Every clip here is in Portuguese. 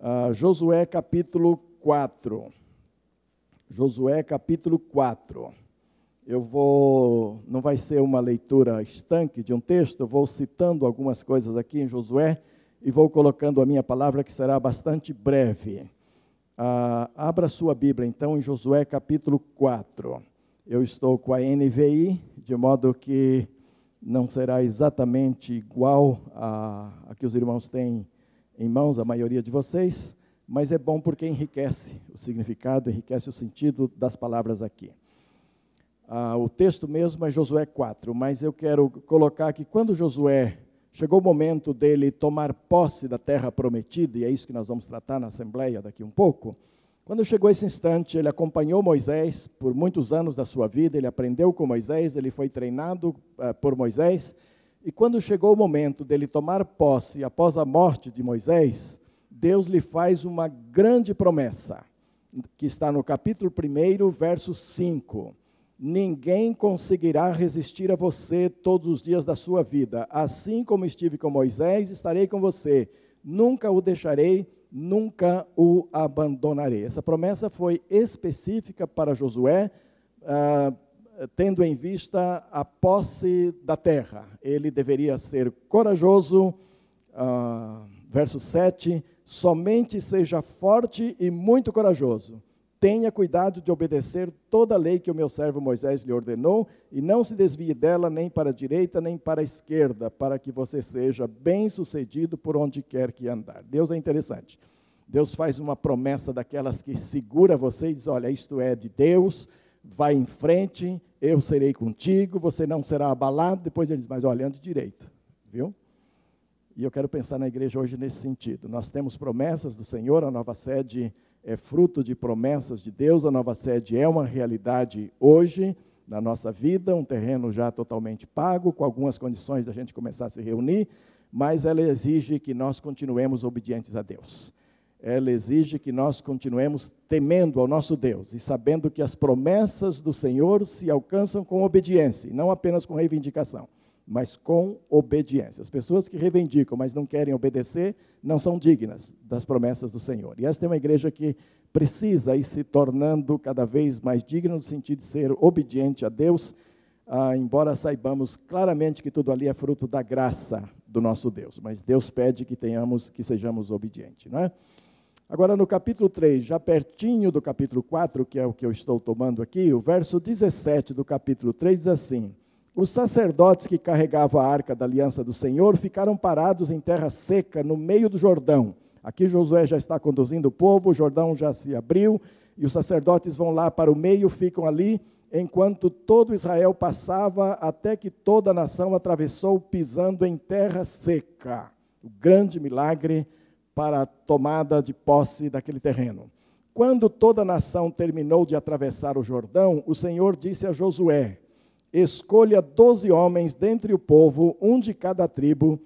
Uh, Josué capítulo 4. Josué capítulo 4. Eu vou, não vai ser uma leitura estanque de um texto, eu vou citando algumas coisas aqui em Josué e vou colocando a minha palavra que será bastante breve. Uh, abra sua Bíblia então em Josué capítulo 4. Eu estou com a NVI, de modo que não será exatamente igual a, a que os irmãos têm em mãos, a maioria de vocês, mas é bom porque enriquece o significado, enriquece o sentido das palavras aqui. Ah, o texto mesmo é Josué 4, mas eu quero colocar que quando Josué chegou o momento dele tomar posse da terra prometida, e é isso que nós vamos tratar na Assembleia daqui um pouco, quando chegou esse instante, ele acompanhou Moisés por muitos anos da sua vida, ele aprendeu com Moisés, ele foi treinado uh, por Moisés, e quando chegou o momento dele tomar posse após a morte de Moisés, Deus lhe faz uma grande promessa, que está no capítulo 1, verso 5. Ninguém conseguirá resistir a você todos os dias da sua vida. Assim como estive com Moisés, estarei com você. Nunca o deixarei, nunca o abandonarei. Essa promessa foi específica para Josué. Uh, tendo em vista a posse da terra. Ele deveria ser corajoso, uh, verso 7, somente seja forte e muito corajoso. Tenha cuidado de obedecer toda a lei que o meu servo Moisés lhe ordenou, e não se desvie dela nem para a direita nem para a esquerda, para que você seja bem-sucedido por onde quer que andar. Deus é interessante. Deus faz uma promessa daquelas que segura você e diz: Olha, isto é de Deus, vai em frente, eu serei contigo, você não será abalado. Depois ele diz, mas olhando direito, viu? E eu quero pensar na igreja hoje nesse sentido. Nós temos promessas do Senhor, a nova sede é fruto de promessas de Deus, a nova sede é uma realidade hoje na nossa vida, um terreno já totalmente pago, com algumas condições da gente começar a se reunir, mas ela exige que nós continuemos obedientes a Deus ela exige que nós continuemos temendo ao nosso Deus e sabendo que as promessas do Senhor se alcançam com obediência, e não apenas com reivindicação, mas com obediência. As pessoas que reivindicam, mas não querem obedecer, não são dignas das promessas do Senhor. E essa é uma igreja que precisa ir se tornando cada vez mais digna no sentido de ser obediente a Deus, ah, embora saibamos claramente que tudo ali é fruto da graça do nosso Deus, mas Deus pede que tenhamos, que sejamos obedientes, não é? Agora, no capítulo 3, já pertinho do capítulo 4, que é o que eu estou tomando aqui, o verso 17 do capítulo 3 diz assim: Os sacerdotes que carregavam a arca da aliança do Senhor ficaram parados em terra seca, no meio do Jordão. Aqui Josué já está conduzindo o povo, o Jordão já se abriu, e os sacerdotes vão lá para o meio, ficam ali, enquanto todo Israel passava, até que toda a nação atravessou pisando em terra seca. O grande milagre para a tomada de posse daquele terreno. Quando toda a nação terminou de atravessar o Jordão, o Senhor disse a Josué: Escolha doze homens dentre o povo, um de cada tribo,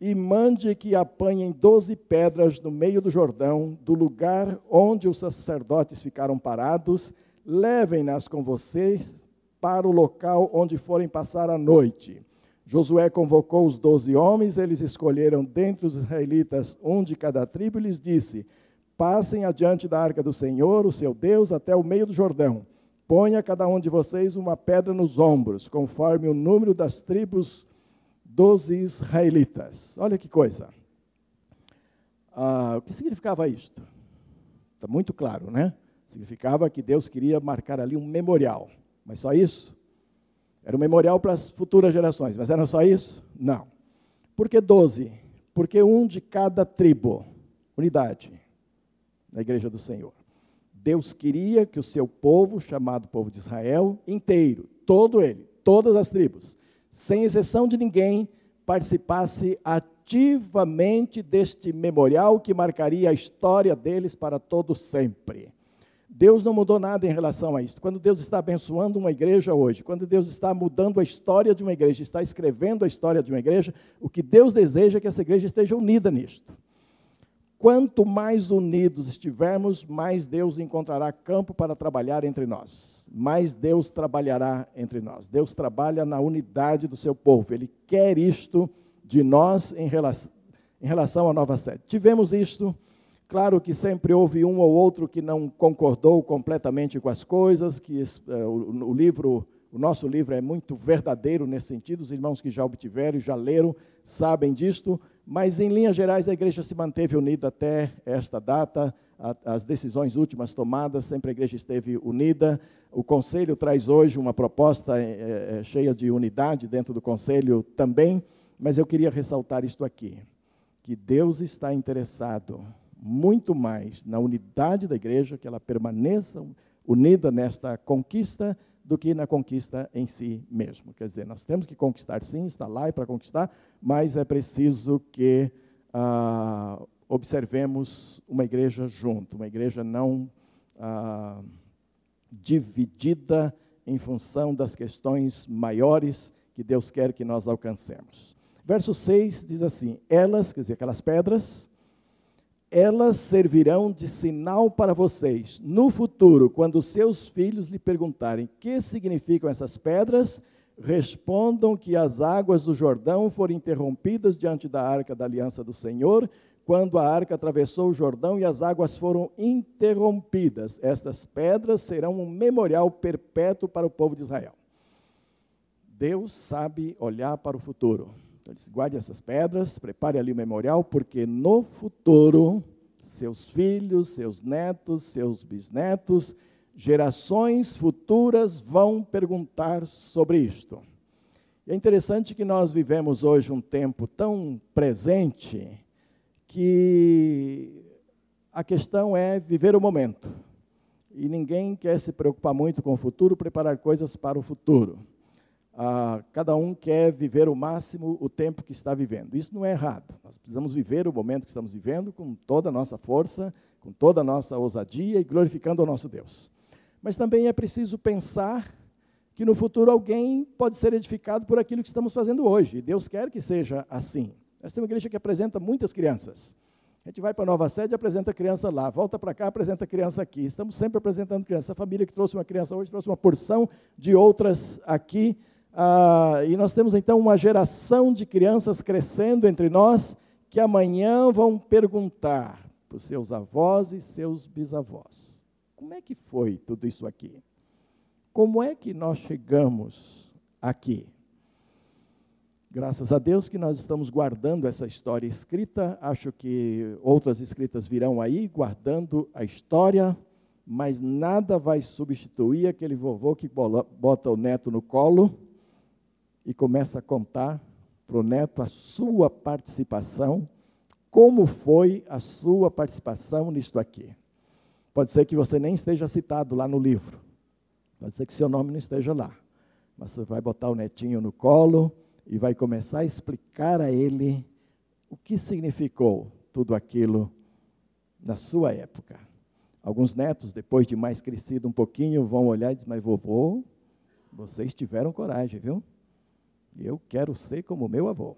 e mande que apanhem doze pedras no meio do Jordão, do lugar onde os sacerdotes ficaram parados, levem-nas com vocês para o local onde forem passar a noite. Josué convocou os doze homens, eles escolheram dentre os israelitas um de cada tribo e lhes disse: Passem adiante da arca do Senhor, o seu Deus, até o meio do Jordão. Ponha cada um de vocês uma pedra nos ombros, conforme o número das tribos dos israelitas. Olha que coisa. Ah, o que significava isto? Está muito claro, né? Significava que Deus queria marcar ali um memorial. Mas só isso? Era um memorial para as futuras gerações, mas era só isso? Não. Por que doze? Porque um de cada tribo, unidade, na igreja do Senhor. Deus queria que o seu povo, chamado povo de Israel, inteiro, todo ele, todas as tribos, sem exceção de ninguém, participasse ativamente deste memorial que marcaria a história deles para todo sempre. Deus não mudou nada em relação a isso. Quando Deus está abençoando uma igreja hoje, quando Deus está mudando a história de uma igreja, está escrevendo a história de uma igreja, o que Deus deseja é que essa igreja esteja unida nisto. Quanto mais unidos estivermos, mais Deus encontrará campo para trabalhar entre nós. Mais Deus trabalhará entre nós. Deus trabalha na unidade do seu povo. Ele quer isto de nós em relação, à nova sede. Tivemos isto Claro que sempre houve um ou outro que não concordou completamente com as coisas, que uh, o, livro, o nosso livro é muito verdadeiro nesse sentido, os irmãos que já obtiveram, já leram, sabem disto, mas em linhas gerais a igreja se manteve unida até esta data, as decisões últimas tomadas, sempre a igreja esteve unida. O conselho traz hoje uma proposta é, é, cheia de unidade dentro do conselho também, mas eu queria ressaltar isto aqui, que Deus está interessado muito mais na unidade da igreja, que ela permaneça unida nesta conquista, do que na conquista em si mesmo. Quer dizer, nós temos que conquistar sim, está lá e para conquistar, mas é preciso que ah, observemos uma igreja junto, uma igreja não ah, dividida em função das questões maiores que Deus quer que nós alcancemos. Verso 6 diz assim: Elas, quer dizer, aquelas pedras, elas servirão de sinal para vocês. No futuro, quando seus filhos lhe perguntarem que significam essas pedras, respondam que as águas do Jordão foram interrompidas diante da arca da aliança do Senhor, quando a arca atravessou o Jordão e as águas foram interrompidas. Estas pedras serão um memorial perpétuo para o povo de Israel. Deus sabe olhar para o futuro. Então, diz, guarde essas pedras, prepare ali o memorial, porque no futuro, seus filhos, seus netos, seus bisnetos, gerações futuras vão perguntar sobre isto. E é interessante que nós vivemos hoje um tempo tão presente que a questão é viver o momento. E ninguém quer se preocupar muito com o futuro, preparar coisas para o futuro ah, cada um quer viver o máximo o tempo que está vivendo. Isso não é errado. Nós precisamos viver o momento que estamos vivendo com toda a nossa força, com toda a nossa ousadia e glorificando o nosso Deus. Mas também é preciso pensar que no futuro alguém pode ser edificado por aquilo que estamos fazendo hoje. E Deus quer que seja assim. Nós temos uma igreja que apresenta muitas crianças. A gente vai para a nova sede apresenta criança lá, volta para cá, apresenta criança aqui. Estamos sempre apresentando criança. A família que trouxe uma criança hoje trouxe uma porção de outras aqui. Ah, e nós temos então uma geração de crianças crescendo entre nós que amanhã vão perguntar para os seus avós e seus bisavós: como é que foi tudo isso aqui? Como é que nós chegamos aqui? Graças a Deus que nós estamos guardando essa história escrita. Acho que outras escritas virão aí, guardando a história, mas nada vai substituir aquele vovô que bota o neto no colo e começa a contar para o neto a sua participação, como foi a sua participação nisto aqui. Pode ser que você nem esteja citado lá no livro, pode ser que seu nome não esteja lá, mas você vai botar o netinho no colo e vai começar a explicar a ele o que significou tudo aquilo na sua época. Alguns netos, depois de mais crescido um pouquinho, vão olhar e dizer: Mas vovô, vocês tiveram coragem, viu? Eu quero ser como meu avô.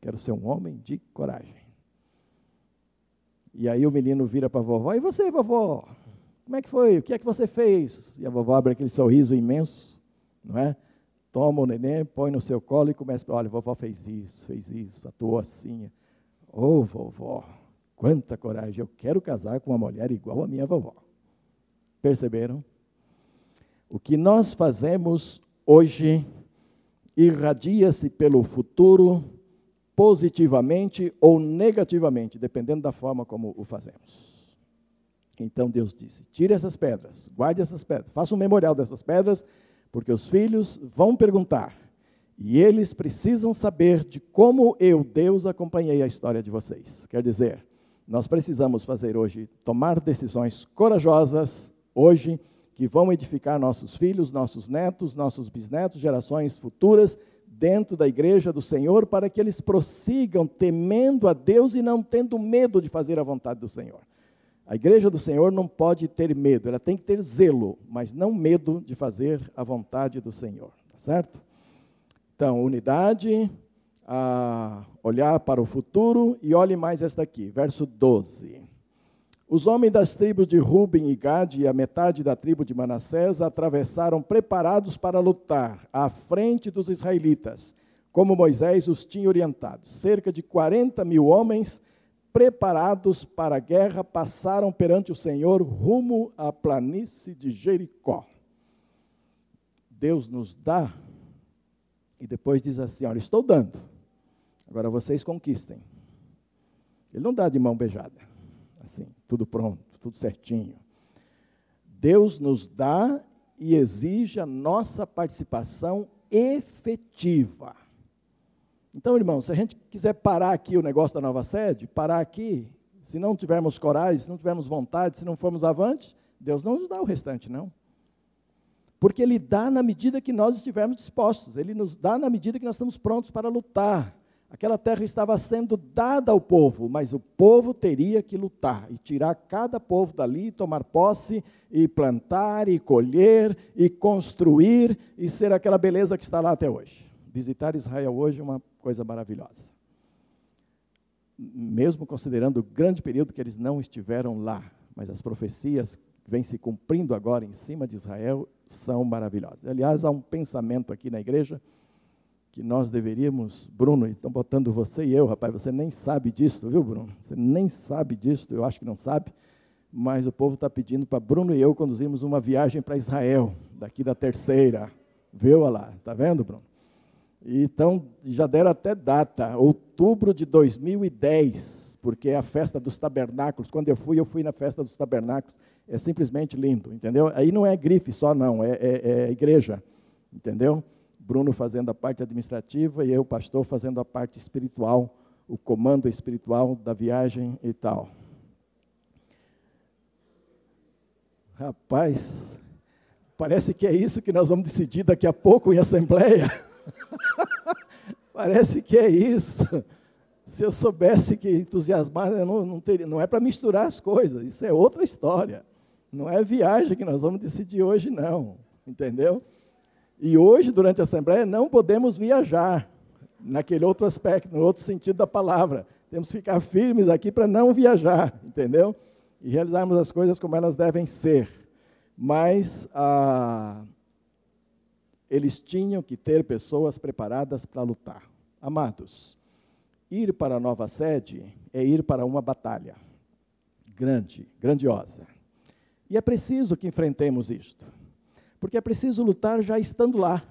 Quero ser um homem de coragem. E aí o menino vira para a vovó: E você, vovó? Como é que foi? O que é que você fez? E a vovó abre aquele sorriso imenso, não é? Toma o neném, põe no seu colo e começa: Olha, vovó fez isso, fez isso, atuou assim. Ô oh, vovó, quanta coragem! Eu quero casar com uma mulher igual a minha vovó. Perceberam? O que nós fazemos hoje irradia-se pelo futuro positivamente ou negativamente, dependendo da forma como o fazemos. Então Deus disse: tire essas pedras, guarde essas pedras, faça um memorial dessas pedras, porque os filhos vão perguntar, e eles precisam saber de como eu, Deus, acompanhei a história de vocês. Quer dizer, nós precisamos fazer hoje, tomar decisões corajosas hoje que vão edificar nossos filhos, nossos netos, nossos bisnetos, gerações futuras dentro da igreja do Senhor, para que eles prossigam temendo a Deus e não tendo medo de fazer a vontade do Senhor. A igreja do Senhor não pode ter medo, ela tem que ter zelo, mas não medo de fazer a vontade do Senhor, tá certo? Então, unidade, olhar para o futuro e olhe mais esta aqui, verso 12. Os homens das tribos de Ruben e Gade e a metade da tribo de Manassés atravessaram preparados para lutar à frente dos israelitas, como Moisés os tinha orientado. Cerca de 40 mil homens preparados para a guerra, passaram perante o Senhor rumo à planície de Jericó. Deus nos dá e depois diz assim: Olha, estou dando, agora vocês conquistem. Ele não dá de mão beijada, assim, tudo pronto, tudo certinho. Deus nos dá e exige a nossa participação efetiva. Então, irmão, se a gente quiser parar aqui o negócio da nova sede, parar aqui, se não tivermos coragem, se não tivermos vontade, se não formos avante, Deus não nos dá o restante, não. Porque Ele dá na medida que nós estivermos dispostos, Ele nos dá na medida que nós estamos prontos para lutar. Aquela terra estava sendo dada ao povo, mas o povo teria que lutar e tirar cada povo dali, tomar posse e plantar e colher e construir e ser aquela beleza que está lá até hoje. Visitar Israel hoje é uma coisa maravilhosa. Mesmo considerando o grande período que eles não estiveram lá, mas as profecias vêm se cumprindo agora em cima de Israel são maravilhosas. Aliás, há um pensamento aqui na igreja que nós deveríamos, Bruno, estão botando você e eu, rapaz, você nem sabe disso, viu, Bruno? Você nem sabe disso, eu acho que não sabe, mas o povo está pedindo para Bruno e eu conduzirmos uma viagem para Israel, daqui da terceira, viu, olha lá, está vendo, Bruno? Então, já deram até data, outubro de 2010, porque é a festa dos tabernáculos, quando eu fui, eu fui na festa dos tabernáculos, é simplesmente lindo, entendeu? Aí não é grife só, não, é, é, é igreja, entendeu? Bruno fazendo a parte administrativa e eu, pastor, fazendo a parte espiritual, o comando espiritual da viagem e tal. Rapaz, parece que é isso que nós vamos decidir daqui a pouco em assembleia. parece que é isso. Se eu soubesse que entusiasmar, não, não, teria, não é para misturar as coisas, isso é outra história. Não é viagem que nós vamos decidir hoje, não. Entendeu? E hoje, durante a Assembleia, não podemos viajar naquele outro aspecto, no outro sentido da palavra. Temos que ficar firmes aqui para não viajar, entendeu? E realizarmos as coisas como elas devem ser. Mas ah, eles tinham que ter pessoas preparadas para lutar. Amados, ir para a nova sede é ir para uma batalha grande, grandiosa. E é preciso que enfrentemos isto porque é preciso lutar já estando lá.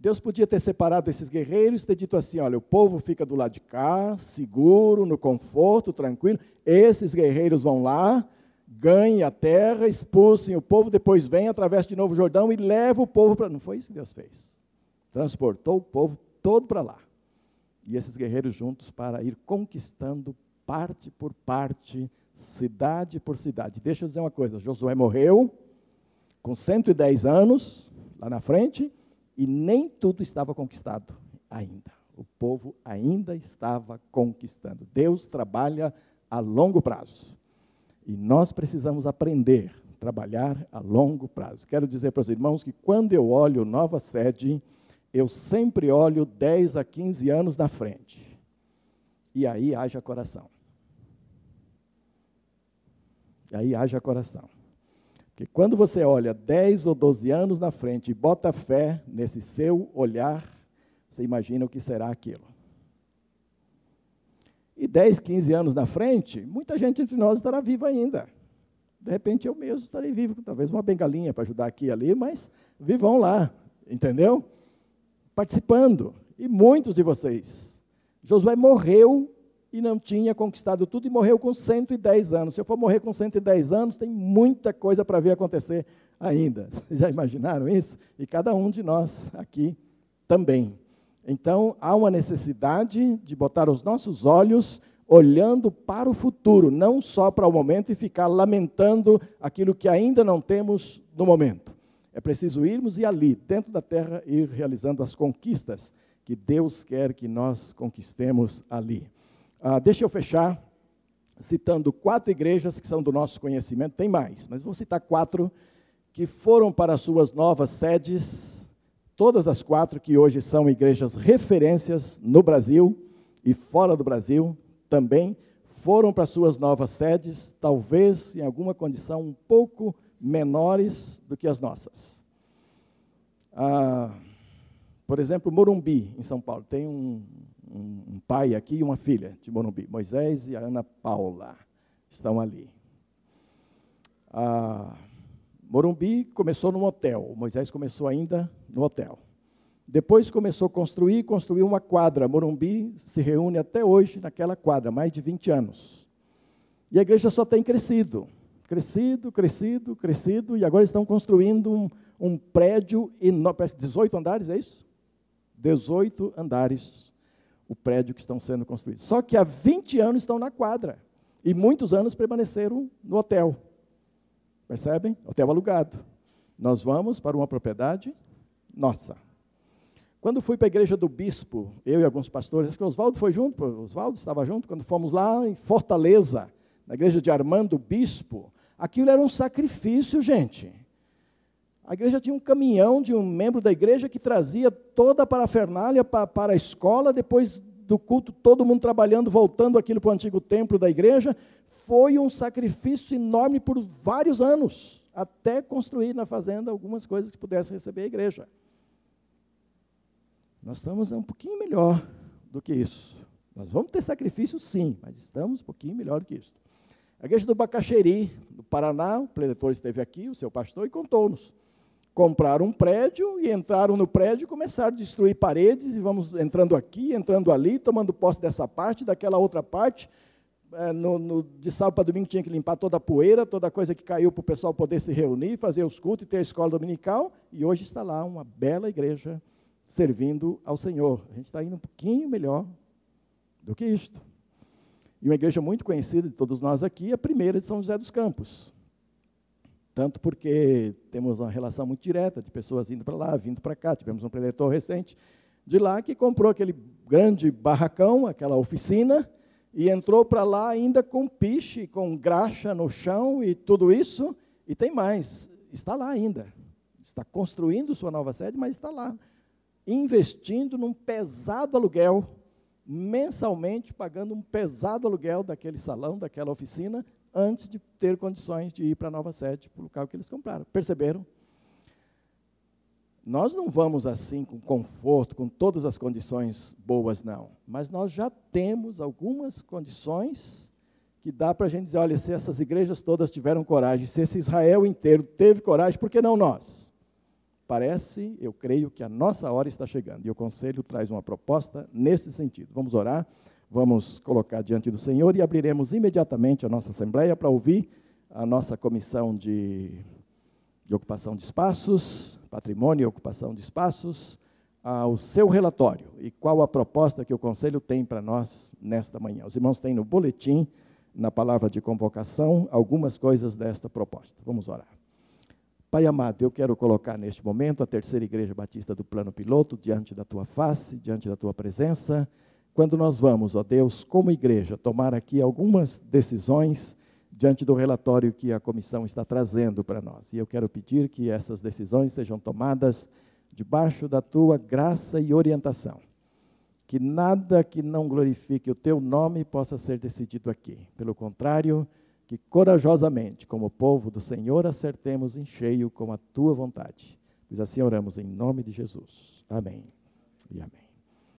Deus podia ter separado esses guerreiros ter dito assim: olha, o povo fica do lado de cá, seguro, no conforto, tranquilo. Esses guerreiros vão lá, ganhem a terra, expulsem o povo, depois vem, atravessa de novo o Jordão e leva o povo para. Não foi isso que Deus fez. Transportou o povo todo para lá. E esses guerreiros juntos para ir conquistando parte por parte, cidade por cidade. Deixa eu dizer uma coisa: Josué morreu com 110 anos lá na frente, e nem tudo estava conquistado ainda. O povo ainda estava conquistando. Deus trabalha a longo prazo. E nós precisamos aprender a trabalhar a longo prazo. Quero dizer para os irmãos que quando eu olho nova sede, eu sempre olho 10 a 15 anos na frente. E aí haja coração. E aí haja coração. Porque quando você olha 10 ou 12 anos na frente e bota fé nesse seu olhar, você imagina o que será aquilo. E 10, 15 anos na frente, muita gente entre nós estará viva ainda. De repente eu mesmo estarei vivo, talvez uma bengalinha para ajudar aqui e ali, mas vivam lá, entendeu? Participando. E muitos de vocês. Josué morreu e não tinha conquistado tudo e morreu com 110 anos. Se eu for morrer com 110 anos, tem muita coisa para ver acontecer ainda. Já imaginaram isso? E cada um de nós aqui também. Então, há uma necessidade de botar os nossos olhos olhando para o futuro, não só para o momento e ficar lamentando aquilo que ainda não temos no momento. É preciso irmos e ali, dentro da terra, ir realizando as conquistas que Deus quer que nós conquistemos ali. Ah, deixa eu fechar citando quatro igrejas que são do nosso conhecimento, tem mais, mas vou citar quatro que foram para suas novas sedes, todas as quatro que hoje são igrejas referências no Brasil e fora do Brasil também, foram para suas novas sedes, talvez em alguma condição um pouco menores do que as nossas. Ah, por exemplo, Morumbi, em São Paulo, tem um, um, um pai aqui e uma filha de Morumbi. Moisés e a Ana Paula estão ali. A Morumbi começou no hotel, Moisés começou ainda no hotel. Depois começou a construir, construiu uma quadra. Morumbi se reúne até hoje naquela quadra, mais de 20 anos. E a igreja só tem crescido, crescido, crescido, crescido, e agora estão construindo um, um prédio parece 18 andares, é isso? 18 andares, o prédio que estão sendo construídos. Só que há 20 anos estão na quadra, e muitos anos permaneceram no hotel. Percebem? Hotel alugado. Nós vamos para uma propriedade nossa. Quando fui para a igreja do bispo, eu e alguns pastores, acho que o Oswaldo foi junto, o Oswaldo estava junto, quando fomos lá em Fortaleza, na igreja de Armando Bispo, aquilo era um sacrifício, gente. A igreja tinha um caminhão de um membro da igreja que trazia toda a parafernália para, a escola, depois do culto, todo mundo trabalhando, voltando aquilo para o antigo templo da igreja. Foi um sacrifício enorme por vários anos, até construir na fazenda algumas coisas que pudesse receber a igreja. Nós estamos um pouquinho melhor do que isso. Nós vamos ter sacrifício, sim, mas estamos um pouquinho melhor do que isso. A igreja do Bacaxeri, no Paraná, o preletor esteve aqui, o seu pastor, e contou-nos. Compraram um prédio e entraram no prédio e começaram a destruir paredes, e vamos entrando aqui, entrando ali, tomando posse dessa parte, daquela outra parte. É, no, no, de sábado para domingo tinha que limpar toda a poeira, toda a coisa que caiu para o pessoal poder se reunir, fazer os cultos e ter a escola dominical. E hoje está lá uma bela igreja servindo ao Senhor. A gente está indo um pouquinho melhor do que isto. E uma igreja muito conhecida de todos nós aqui, a primeira de São José dos Campos. Tanto porque temos uma relação muito direta de pessoas indo para lá, vindo para cá. Tivemos um preletor recente de lá que comprou aquele grande barracão, aquela oficina, e entrou para lá ainda com piche, com graxa no chão e tudo isso. E tem mais, está lá ainda. Está construindo sua nova sede, mas está lá investindo num pesado aluguel, mensalmente pagando um pesado aluguel daquele salão, daquela oficina, antes de ter condições de ir para a nova sede, para o local que eles compraram. Perceberam? Nós não vamos assim com conforto, com todas as condições boas, não. Mas nós já temos algumas condições que dá para a gente dizer: olha, se essas igrejas todas tiveram coragem, se esse Israel inteiro teve coragem, por que não nós? Parece, eu creio que a nossa hora está chegando. E o conselho traz uma proposta nesse sentido. Vamos orar, vamos colocar diante do Senhor e abriremos imediatamente a nossa assembleia para ouvir a nossa comissão de, de ocupação de espaços, patrimônio e ocupação de espaços, ao seu relatório e qual a proposta que o conselho tem para nós nesta manhã. Os irmãos têm no boletim, na palavra de convocação, algumas coisas desta proposta. Vamos orar. Pai amado, eu quero colocar neste momento a terceira igreja batista do plano piloto diante da tua face, diante da tua presença. Quando nós vamos, ó Deus, como igreja, tomar aqui algumas decisões diante do relatório que a comissão está trazendo para nós. E eu quero pedir que essas decisões sejam tomadas debaixo da tua graça e orientação. Que nada que não glorifique o teu nome possa ser decidido aqui. Pelo contrário, que corajosamente, como povo do Senhor, acertemos em cheio com a tua vontade. Pois assim oramos em nome de Jesus. Amém e amém.